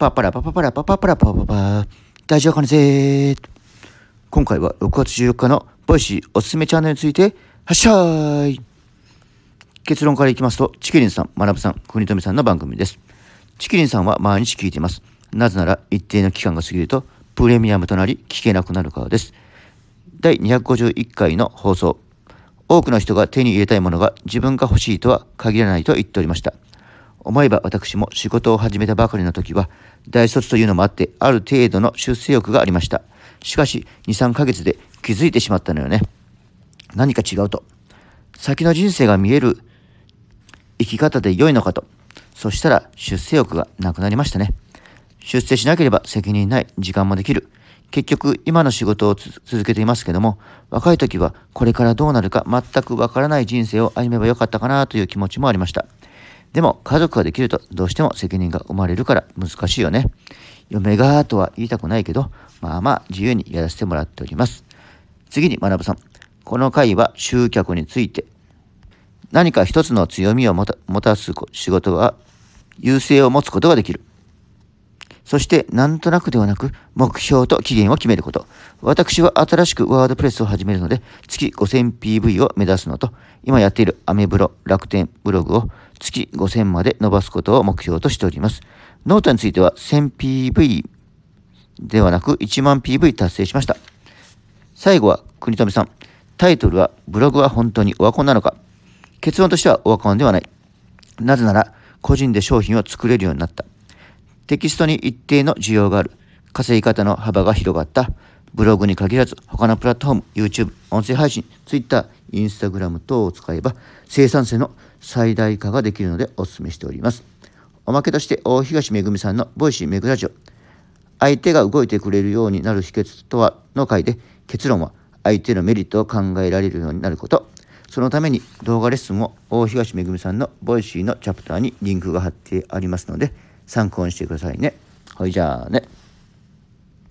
パパラパパパラパパパラパパパ。大丈夫かねぜ今回は6月14日の Voicy おすすめチャンネルについてはっしゃーい結論からいきますとちきりんさん、学さん、国富さんの番組です。ちきりんさんは毎日聞いています。なぜなら一定の期間が過ぎるとプレミアムとなり聞けなくなるからです。第251回の放送。多くの人が手に入れたいものが自分が欲しいとは限らないと言っておりました。思えば私も仕事を始めたばかりの時は大卒というのもあってある程度の出世欲がありました。しかし23ヶ月で気づいてしまったのよね。何か違うと。先の人生が見える生き方で良いのかと。そしたら出世欲がなくなりましたね。出世しなければ責任ない時間もできる。結局今の仕事を続けていますけども若い時はこれからどうなるか全くわからない人生を歩めばよかったかなという気持ちもありました。でも家族ができるとどうしても責任が生まれるから難しいよね。嫁がとは言いたくないけど、まあまあ自由にやらせてもらっております。次に学さん。この回は集客について。何か一つの強みを持たす仕事は優勢を持つことができる。そしてなんとなくではなく目標と期限を決めること。私は新しくワードプレスを始めるので月 5000PV を目指すのと今やっているアメブロ楽天ブログを月5000まで伸ばすことを目標としております。ノートについては 1000PV ではなく1万 PV 達成しました。最後は国富さん。タイトルはブログは本当にオワコンなのか結論としてはオワコンではない。なぜなら個人で商品を作れるようになった。テキストに一定の需要がある。稼ぎ方の幅が広がった。ブログに限らず他のプラットフォーム、YouTube、音声配信、Twitter、Instagram 等を使えば生産性の最大化ができるのでお勧めしております。おまけとして大東めぐみさんの Voicy めぐラジオ相手が動いてくれるようになる秘訣とはの回で結論は相手のメリットを考えられるようになることそのために動画レッスンを大東めぐみさんの Voicy のチャプターにリンクが貼ってありますので参考にしてくださいね。ほいじゃあね。